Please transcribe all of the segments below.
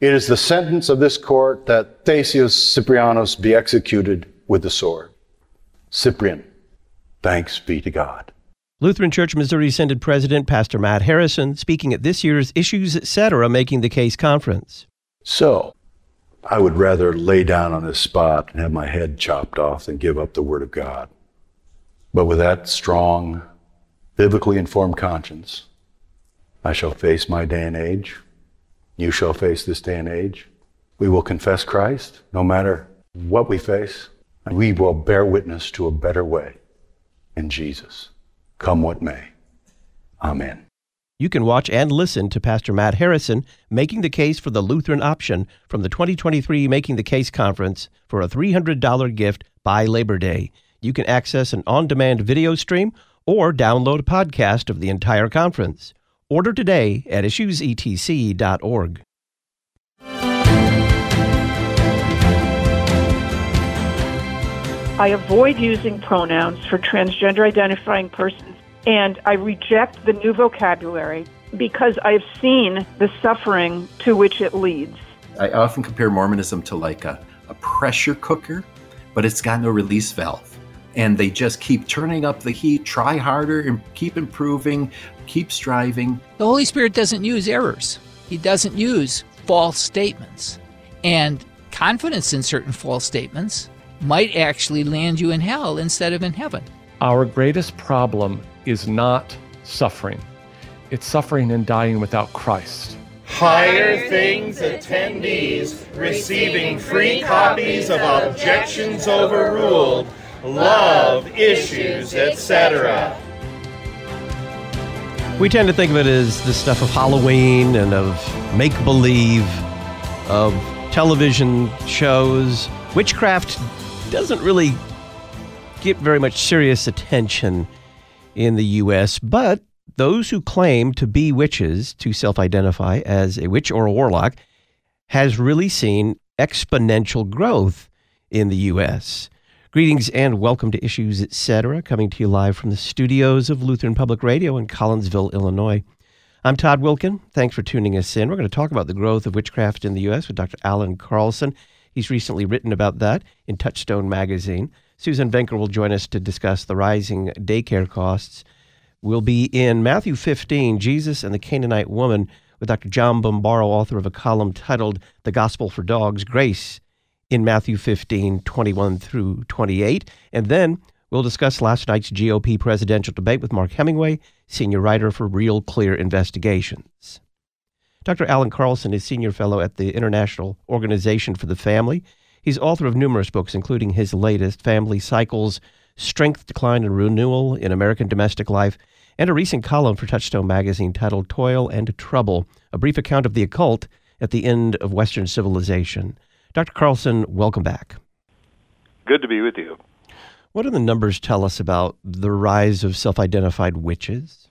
It is the sentence of this court that Thascius Cyprianus be executed with the sword. Cyprian, thanks be to God. Lutheran Church Missouri Synod President Pastor Matt Harrison speaking at this year's Issues Etc. Making the Case conference. So, I would rather lay down on this spot and have my head chopped off than give up the Word of God. But with that strong, biblically informed conscience, I shall face my day and age. You shall face this day and age. We will confess Christ no matter what we face, and we will bear witness to a better way in Jesus, come what may. Amen. You can watch and listen to Pastor Matt Harrison making the case for the Lutheran option from the 2023 Making the Case conference for a $300 gift by Labor Day. You can access an on demand video stream or download a podcast of the entire conference. Order today at issuesetc.org. I avoid using pronouns for transgender identifying persons, and I reject the new vocabulary because I've seen the suffering to which it leads. I often compare Mormonism to like a, a pressure cooker, but it's got no release valve. And they just keep turning up the heat, try harder, and keep improving, keep striving. The Holy Spirit doesn't use errors, He doesn't use false statements. And confidence in certain false statements might actually land you in hell instead of in heaven. Our greatest problem is not suffering, it's suffering and dying without Christ. Higher Things attendees receiving free copies of Objections Overruled, Love Issues, etc. We tend to think of it as the stuff of Halloween and of make believe, of television shows. Witchcraft doesn't really get very much serious attention in the U.S., but those who claim to be witches, to self identify as a witch or a warlock, has really seen exponential growth in the U.S. Greetings and welcome to Issues Etc., coming to you live from the studios of Lutheran Public Radio in Collinsville, Illinois. I'm Todd Wilkin. Thanks for tuning us in. We're going to talk about the growth of witchcraft in the U.S. with Dr. Allan Carlson. He's recently written about that in Touchstone magazine. Susan Venker will join us to discuss the rising daycare costs. We'll be in Matthew 15, Jesus and the Canaanite Woman, with Dr. John Bombaro, author of a column titled The Gospel for Dogs Grace in Matthew 15, 21 through 28. And then we'll discuss last night's GOP presidential debate with Mark Hemingway, senior writer for Real Clear Investigations. Dr. Allan Carlson is senior fellow at the International Organization for the Family. He's author of numerous books, including his latest, Family Cycles Strength, Decline, and Renewal in American Domestic Life, and a recent column for Touchstone magazine titled Toil and Trouble A Brief Account of the Occult at the End of Western Civilization. Dr. Carlson, welcome back. Good to be with you. What do the numbers tell us about the rise of self identified witches?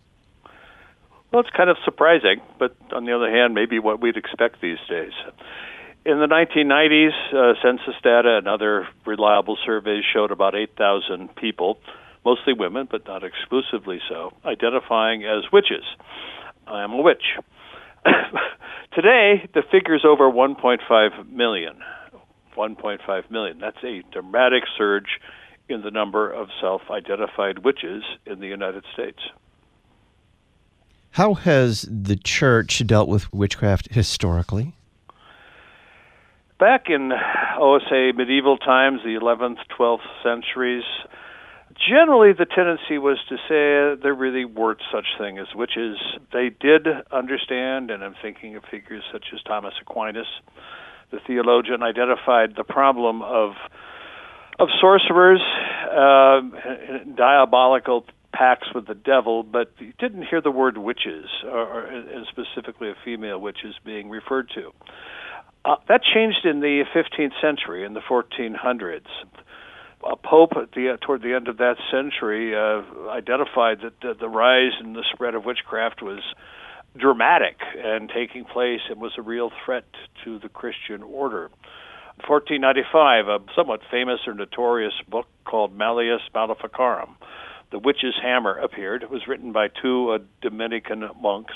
Well, it's kind of surprising, but on the other hand, maybe what we'd expect these days. In the 1990s, uh, census data and other reliable surveys showed about 8,000 people, mostly women, but not exclusively so, identifying as witches. I am a witch. Today, the figure is over 1.5 million. 1.5 million. That's a dramatic surge in the number of self identified witches in the United States. How has the church dealt with witchcraft historically? Back in, oh, say, medieval times, the 11th, 12th centuries, generally the tendency was to say there really weren't such thing as witches. They did understand, and I'm thinking of figures such as Thomas Aquinas, the theologian, identified the problem of of sorcerers, uh, diabolical pacts with the devil, but you didn't hear the word witches, or, and specifically a female witches being referred to. Uh, that changed in the 15th century, in the 1400s. A pope at the toward the end of that century uh, identified that the, the rise and the spread of witchcraft was dramatic and taking place and was a real threat to the Christian order. 1495, a somewhat famous or notorious book called Malleus Maleficarum the Witch's Hammer appeared. It was written by two uh, Dominican monks.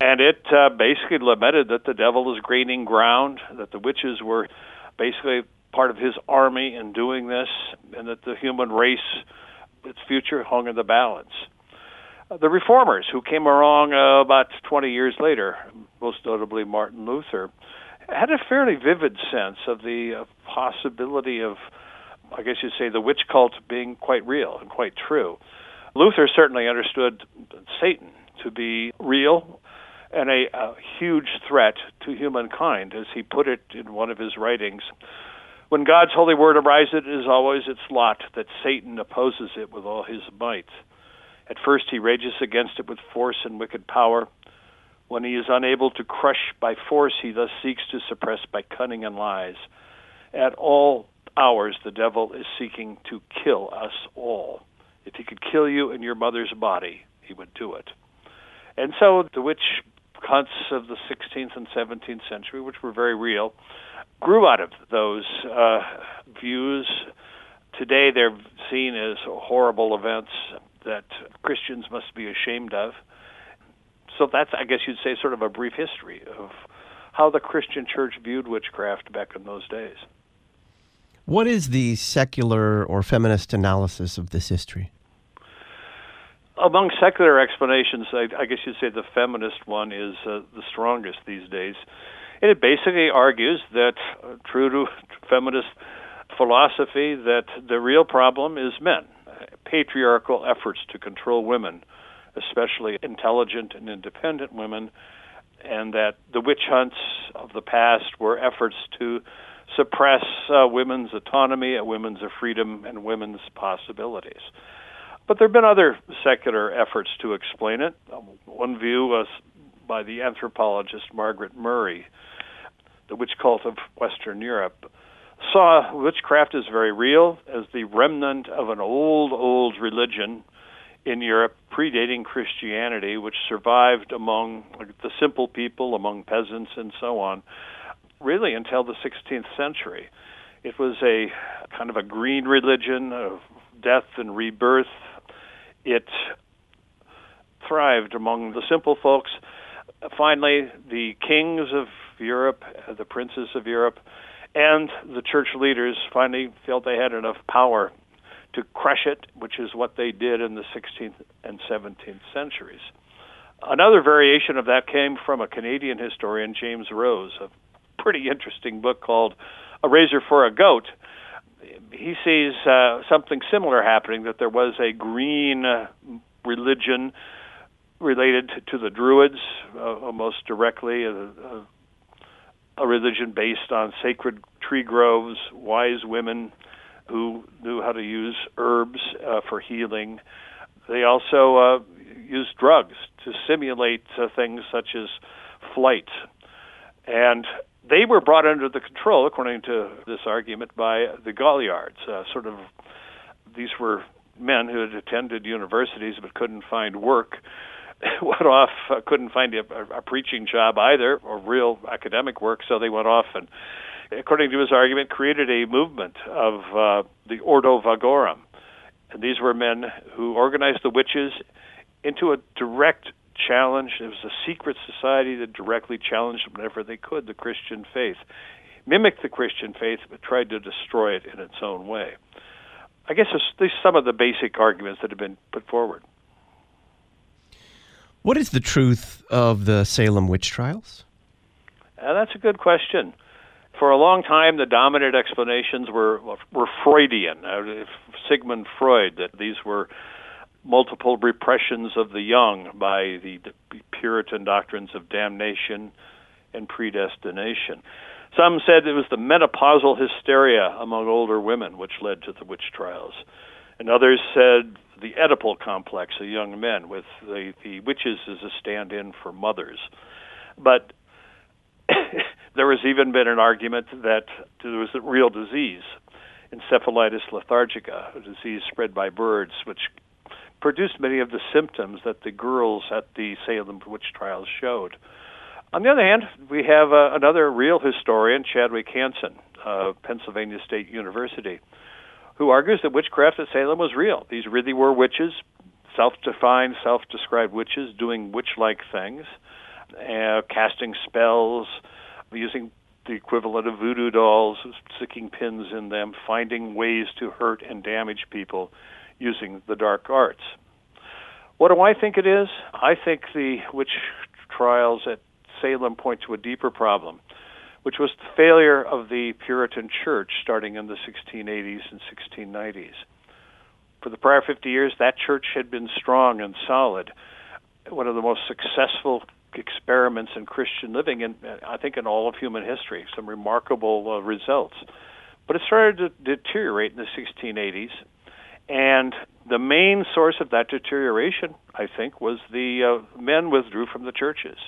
And it uh, basically lamented that the devil is gaining ground, that the witches were basically part of his army in doing this, and that the human race, its future, hung in the balance. Uh, the reformers, who came along uh, about 20 years later, most notably Martin Luther, had a fairly vivid sense of the uh, possibility of, I guess you'd say, the witch cult being quite real and quite true. Luther certainly understood Satan to be real and a, a huge threat to humankind, as he put it in one of his writings. When God's holy word arises, it is always its lot that Satan opposes it with all his might. At first, he rages against it with force and wicked power. When he is unable to crush by force, he thus seeks to suppress by cunning and lies. At all hours, the devil is seeking to kill us all. If he could kill you in your mother's body, he would do it. And so the witch hunts of the 16th and 17th century, which were very real, grew out of those uh, views. Today they're seen as horrible events that Christians must be ashamed of. So that's, I guess you'd say, sort of a brief history of how the Christian church viewed witchcraft back in those days. What is the secular or feminist analysis of this history? Among secular explanations, I, I guess you'd say the feminist one is uh, the strongest these days. And it basically argues that, uh, true to feminist philosophy, that the real problem is men, patriarchal efforts to control women, especially intelligent and independent women, and that the witch hunts of the past were efforts to suppress uh, women's autonomy, women's freedom, and women's possibilities. But there have been other secular efforts to explain it. Um, one view was by the anthropologist Margaret Murray, the witch cult of Western Europe, saw witchcraft as very real, as the remnant of an old, old religion in Europe predating Christianity, which survived among the simple people, among peasants, and so on, really until the 16th century. It was a kind of a green religion of death and rebirth, it thrived among the simple folks. Finally, the kings of Europe, the princes of Europe, and the church leaders finally felt they had enough power to crush it, which is what they did in the 16th and 17th centuries. Another variation of that came from a Canadian historian, James Rose, a pretty interesting book called A Razor for a Goat, he sees uh, something similar happening that there was a green uh, religion related to the Druids, uh, most directly, a, a, a religion based on sacred tree groves, wise women who knew how to use herbs uh, for healing. They also uh, used drugs to simulate uh, things such as flight. And they were brought under the control, according to this argument, by the Goliards. Uh, sort of, these were men who had attended universities but couldn't find work. went off, uh, couldn't find a, a preaching job either, or real academic work, so they went off and, according to his argument, created a movement of uh, the Ordo Vagorum. And these were men who organized the witches into a direct challenge. It was a secret society that directly challenged whenever they could the Christian faith, mimicked the Christian faith, but tried to destroy it in its own way. I guess these some of the basic arguments that have been put forward. What is the truth of the Salem witch trials? Uh, that's a good question. For a long time, the dominant explanations were were Freudian. Uh, Sigmund Freud that these were multiple repressions of the young by the, Puritan doctrines of damnation and predestination. Some said it was the menopausal hysteria among older women which led to the witch trials. And others said the Oedipal complex of young men, with the, the witches as a stand in for mothers. But there has even been an argument that there was a real disease, encephalitis lethargica, a disease spread by birds, which produced many of the symptoms that the girls at the Salem witch trials showed. On the other hand, we have uh, another real historian, Chadwick Hansen, uh, Pennsylvania State University, who argues that witchcraft at Salem was real. These really were witches, self defined, self described witches doing witch like things. uh, casting spells, using the equivalent of voodoo dolls, sticking pins in them, finding ways to hurt and damage people using the dark arts. What do I think it is? I think the witch trials at Salem point to a deeper problem, which was the failure of the Puritan Church starting in the 1680s and 1690s. For the prior 50 years, that church had been strong and solid, one of the most successful experiments in Christian living, and I think in all of human history, some remarkable uh, results. But it started to deteriorate in the 1680s, and the main source of that deterioration, I think, was the uh, men withdrew from the churches.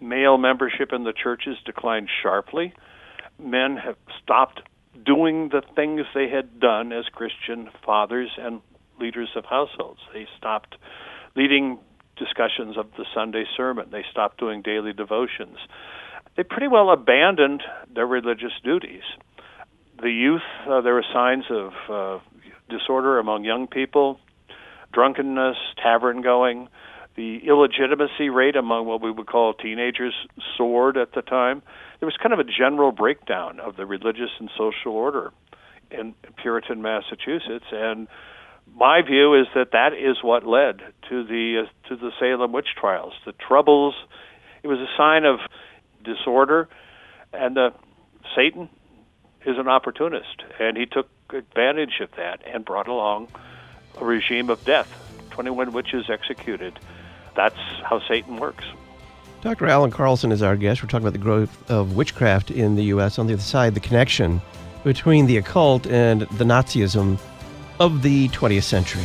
Male membership in the churches declined sharply. Men have stopped doing the things they had done as Christian fathers and leaders of households. They stopped leading discussions of the Sunday sermon. They stopped doing daily devotions. They pretty well abandoned their religious duties. The youth, uh, there were signs of uh, disorder among young people, drunkenness, tavern going. The illegitimacy rate among what we would call teenagers soared at the time. There was kind of a general breakdown of the religious and social order in Puritan Massachusetts, and my view is that that is what led to the uh, to the Salem witch trials. The troubles. It was a sign of disorder, and uh, Satan is an opportunist, and he took advantage of that and brought along a regime of death. Twenty-one witches executed. That's how Satan works. Dr. Allan Carlson is our guest. We're talking about the growth of witchcraft in the U.S. On the other side, the connection between the occult and the Nazism of the 20th century.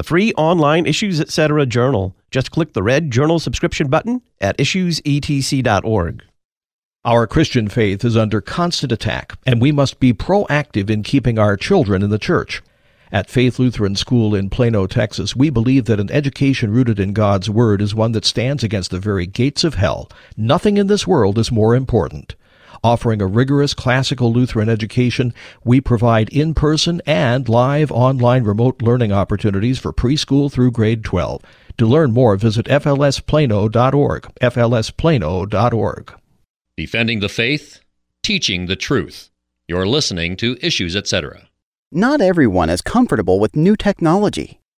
The free online Issues Etc. journal. Just click the red journal subscription button at issuesetc.org. Our Christian faith is under constant attack, and we must be proactive in keeping our children in the church. At Faith Lutheran School in Plano, Texas, we believe that an education rooted in God's Word is one that stands against the very gates of hell. Nothing in this world is more important. Offering a rigorous classical Lutheran education, we provide in person and live online remote learning opportunities for preschool through grade 12. To learn more, visit flsplano.org. flsplano.org. Defending the faith, teaching the truth. You're listening to Issues, etc. Not everyone is comfortable with new technology.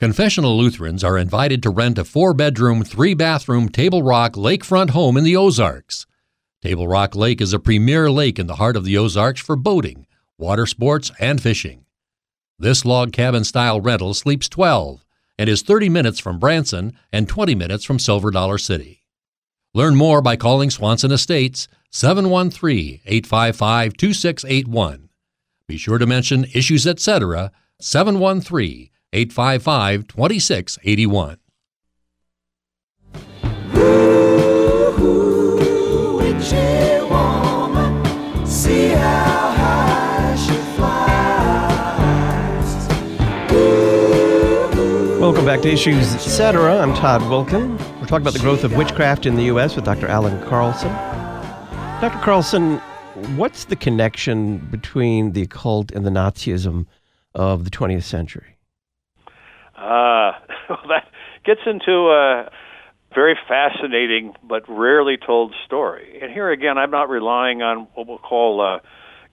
Confessional Lutherans are invited to rent a four bedroom, three bathroom Table Rock lakefront home in the Ozarks. Table Rock Lake is a premier lake in the heart of the Ozarks for boating, water sports, and fishing. This log cabin style rental sleeps 12 and is 30 minutes from Branson and 20 minutes from Silver Dollar City. Learn more by calling Swanson Estates 713 855 2681. Be sure to mention Issues Etc. 713 855 2681. Welcome back to Issues Etc. I'm Todd Wilkin. We're talking about the growth of witchcraft in the U.S. with Dr. Allan Carlson. Dr. Carlson, what's the connection between the occult and the Nazism of the 20th century? Uh, well, that gets into a very fascinating but rarely told story. And here again, I'm not relying on what we'll call uh,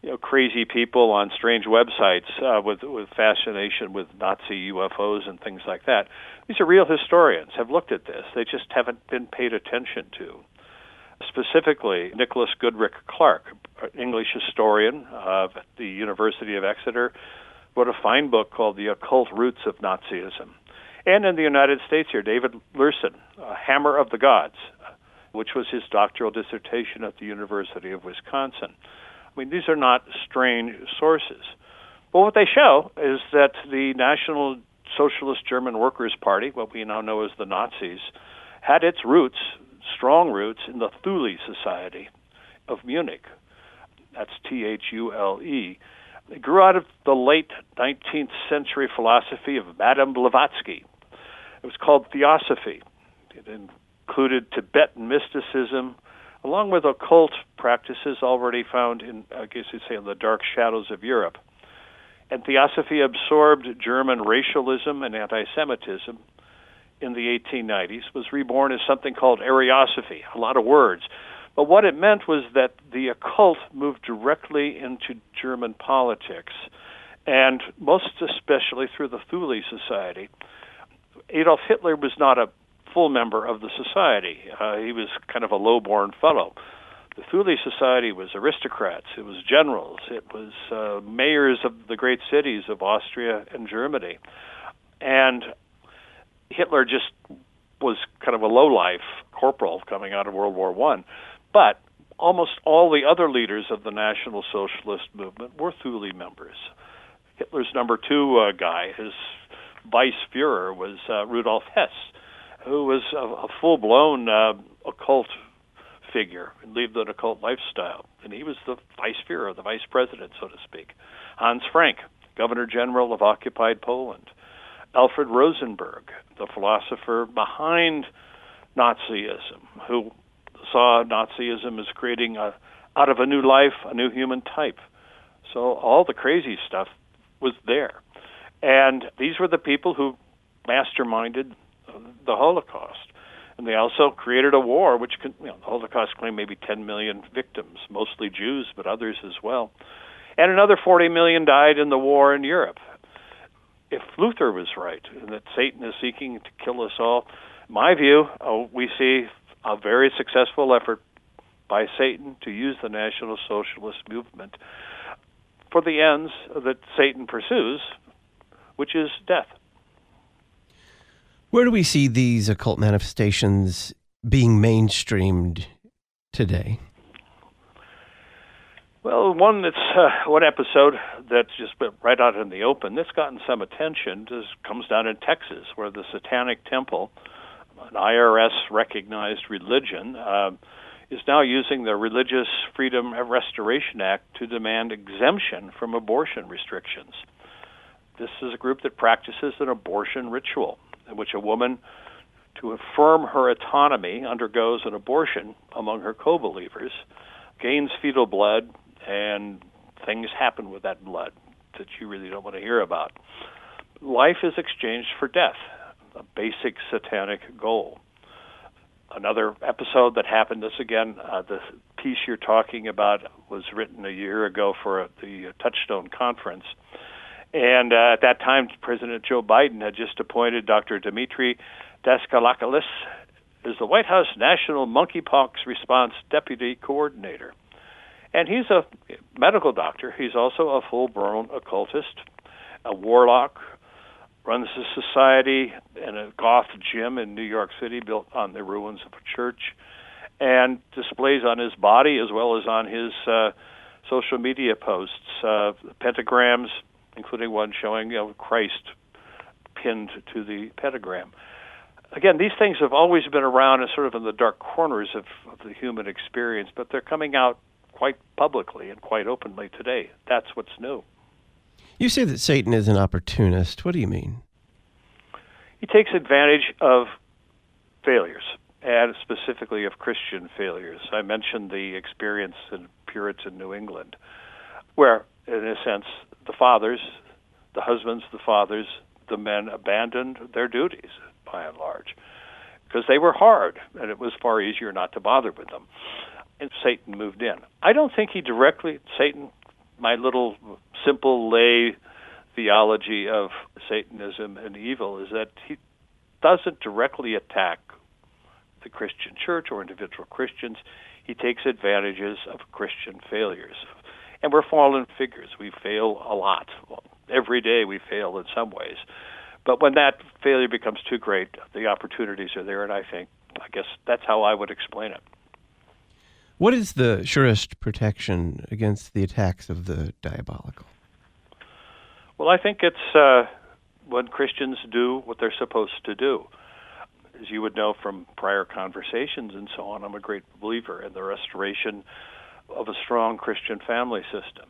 you know, crazy people on strange websites uh, with with fascination with Nazi UFOs and things like that. These are real historians have looked at this. They just haven't been paid attention to. Specifically, Nicholas Goodrick Clarke, an English historian of the University of Exeter, wrote a fine book called The Occult Roots of Nazism. And in the United States here, David Luhrssen, Hammer of the Gods, which was his doctoral dissertation at the University of Wisconsin. I mean, these are not strange sources. But what they show is that the National Socialist German Workers' Party, what we now know as the Nazis, had its roots, strong roots, in the Thule Society of Munich. That's T H U L E. It grew out of the late 19th century philosophy of Madame Blavatsky. It was called Theosophy. It included Tibetan mysticism, along with occult practices already found in, I guess you'd say, in the dark shadows of Europe. And Theosophy absorbed German racialism and anti Semitism in the 1890s, was reborn as something called Ariosophy, a lot of words. But what it meant was that the occult moved directly into German politics, and most especially through the Thule Society. Adolf Hitler was not a full member of the society. Uh, he was kind of a low-born fellow. The Thule Society was aristocrats, it was generals, it was uh, mayors of the great cities of Austria and Germany. And Hitler just was kind of a low-life corporal coming out of World War One. But almost all the other leaders of the National Socialist movement were Thule members. Hitler's number two uh, guy, his vice Fuhrer, was uh, Rudolf Hess, who was a, a full-blown uh, occult figure and lived an occult lifestyle, and he was the vice Fuhrer, the vice president, so to speak. Hans Frank, governor general of occupied Poland. Alfred Rosenberg, the philosopher behind Nazism, who saw Nazism as creating a, out of a new life, a new human type. So all the crazy stuff was there. And these were the people who masterminded the Holocaust. And they also created a war, which you know, the Holocaust claimed maybe 10 million victims, mostly Jews, but others as well. And another 40 million died in the war in Europe. If Luther was right, and that Satan is seeking to kill us all, my view, uh, we see a very successful effort by Satan to use the National Socialist movement for the ends that Satan pursues, which is death. Where do we see these occult manifestations being mainstreamed today? Well, one that's uh, one episode that's just been right out in the open that's gotten some attention comes down in Texas, where the Satanic Temple an IRS recognized religion, uh, is now using the Religious Freedom Restoration Act to demand exemption from abortion restrictions. This is a group that practices an abortion ritual in which a woman, to affirm her autonomy, undergoes an abortion among her co believers, gains fetal blood, and things happen with that blood that you really don't want to hear about. Life is exchanged for death a basic satanic goal. Another episode that happened, this again, uh, the piece you're talking about was written a year ago for the Touchstone Conference. And uh, at that time, President Joe Biden had just appointed Dr. Demetre Daskalakis as the White House National Monkeypox Response Deputy Coordinator. And he's a medical doctor. He's also a full blown occultist, a warlock, runs a society and a goth gym in New York City built on the ruins of a church, and displays on his body as well as on his uh, social media posts uh, pentagrams, including one showing you know, Christ pinned to the pentagram. Again, these things have always been around and sort of in the dark corners of, of the human experience, but they're coming out quite publicly and quite openly today. That's what's new. You say that Satan is an opportunist. What do you mean? He takes advantage of failures, and specifically of Christian failures. I mentioned the experience in Puritan New England, where, in a sense, the fathers, the husbands, the fathers, the men abandoned their duties by and large because they were hard and it was far easier not to bother with them. And Satan moved in. I don't think he directly, Satan my little simple lay theology of Satanism and evil is that he doesn't directly attack the Christian church or individual Christians. He takes advantages of Christian failures. And we're fallen figures. We fail a lot. Well, every day we fail in some ways. But when that failure becomes too great, the opportunities are there, and I think, I guess that's how I would explain it. What is the surest protection against the attacks of the diabolical? Well, I think it's uh, when Christians do what they're supposed to do. As you would know from prior conversations and so on, I'm a great believer in the restoration of a strong Christian family system.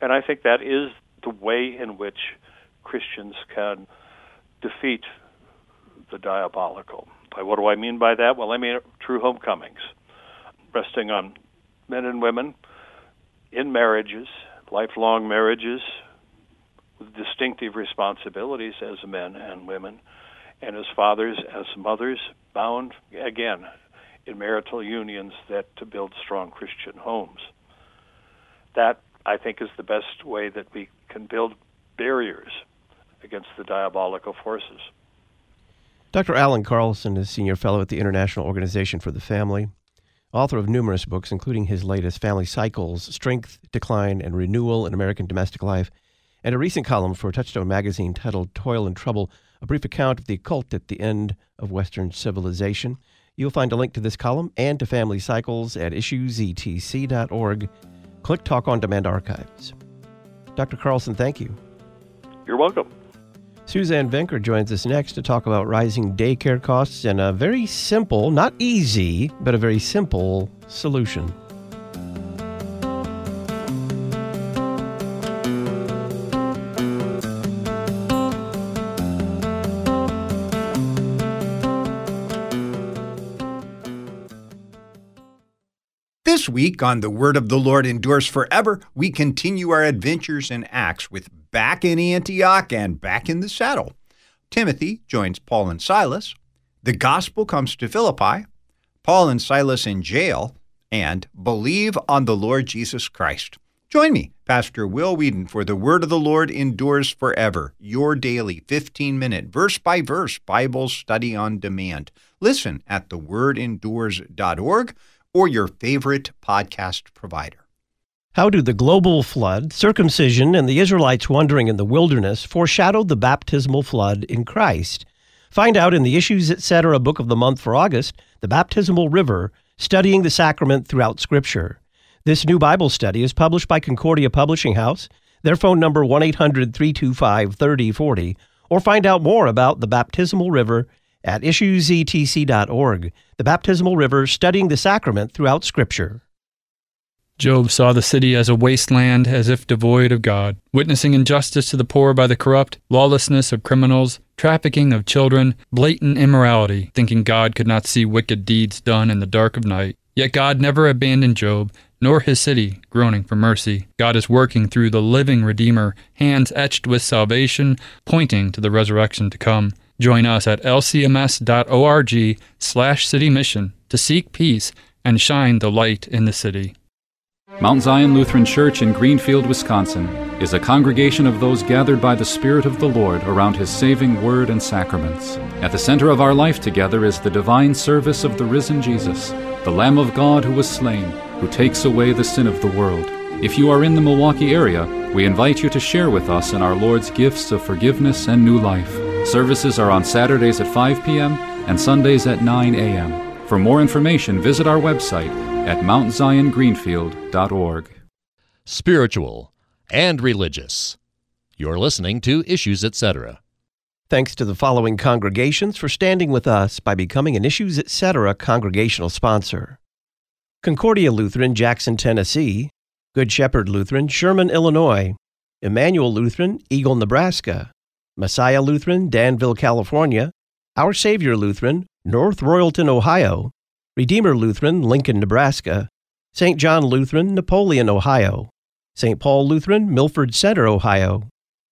And I think that is the way in which Christians can defeat the diabolical. What do I mean by that? Well, I mean true homecomings, resting on men and women in marriages, lifelong marriages, with distinctive responsibilities as men and women, and as fathers, as mothers, bound again in marital unions that to build strong Christian homes. That I think is the best way that we can build barriers against the diabolical forces. Dr. Allan Carlson is Senior Fellow at the International Organization for the Family, author of numerous books, including his latest Family Cycles Strength, Decline, and Renewal in American Domestic Life, and a recent column for Touchstone magazine titled Toil and Trouble A Brief Account of the Occult at the End of Western Civilization. You'll find a link to this column and to Family Cycles at issuesetc.org. Click Talk on Demand Archives. Dr. Carlson, thank you. You're welcome. Suzanne Venker joins us next to talk about rising daycare costs and a very simple, not easy, but a very simple solution. This week on The Word of the Lord Endures Forever, we continue our adventures in Acts with Back in Antioch and Back in the Saddle. Timothy joins Paul and Silas. The gospel comes to Philippi. Paul and Silas in jail. And Believe on the Lord Jesus Christ. Join me, Pastor Will Weedon, for The Word of the Lord Endures Forever, your daily 15 minute verse by verse Bible study on demand. Listen at thewordendures.org or your favorite podcast provider. How do the global flood, circumcision, and the Israelites wandering in the wilderness foreshadow the baptismal flood in Christ? Find out in the Issues Etc. book of the month for August, The Baptismal River, Studying the Sacrament Throughout Scripture. This new Bible study is published by Concordia Publishing House. Their phone number 1-800-325-3040 or find out more about the baptismal river at issuesetc.org. The baptismal river studying the sacrament throughout Scripture. Job saw the city as a wasteland, as if devoid of God, witnessing injustice to the poor by the corrupt, lawlessness of criminals, trafficking of children, blatant immorality, thinking God could not see wicked deeds done in the dark of night. Yet God never abandoned Job, nor his city, groaning for mercy. God is working through the living Redeemer, hands etched with salvation, pointing to the resurrection to come. Join us at lcms.org slash city mission to seek peace and shine the light in the city. Mount Zion Lutheran Church in Greenfield, Wisconsin is a congregation of those gathered by the Spirit of the Lord around His saving word and sacraments. At the center of our life together is the divine service of the risen Jesus, the Lamb of God who was slain, who takes away the sin of the world. If you are in the Milwaukee area, we invite you to share with us in our Lord's gifts of forgiveness and new life. Services are on Saturdays at 5 p.m. and Sundays at 9 a.m. For more information, visit our website at mountziongreenfield.org. Spiritual and religious. You're listening to Issues Etc. Thanks to the following congregations for standing with us by becoming an Issues Etc. congregational sponsor Concordia Lutheran, Jackson, Tennessee, Good Shepherd Lutheran, Sherman, Illinois, Emmanuel Lutheran, Eagle, Nebraska, Messiah Lutheran, Danville, California, Our Savior Lutheran, North Royalton, Ohio, Redeemer Lutheran, Lincoln, Nebraska, St. John Lutheran, Napoleon, Ohio, St. Paul Lutheran, Milford Center, Ohio,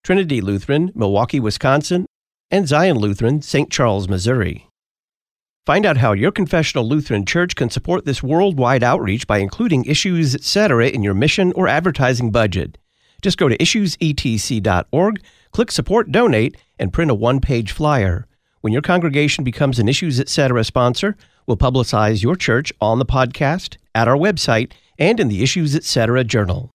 Trinity Lutheran, Milwaukee, Wisconsin, and Zion Lutheran, St. Charles, Missouri. Find out how your confessional Lutheran church can support this worldwide outreach by including Issues Etc. in your mission or advertising budget. Just go to issuesetc.org, click Support Donate, and print a one page flyer. When your congregation becomes an Issues Etc. sponsor, we'll publicize your church on the podcast, at our website, and in the Issues Etc. journal.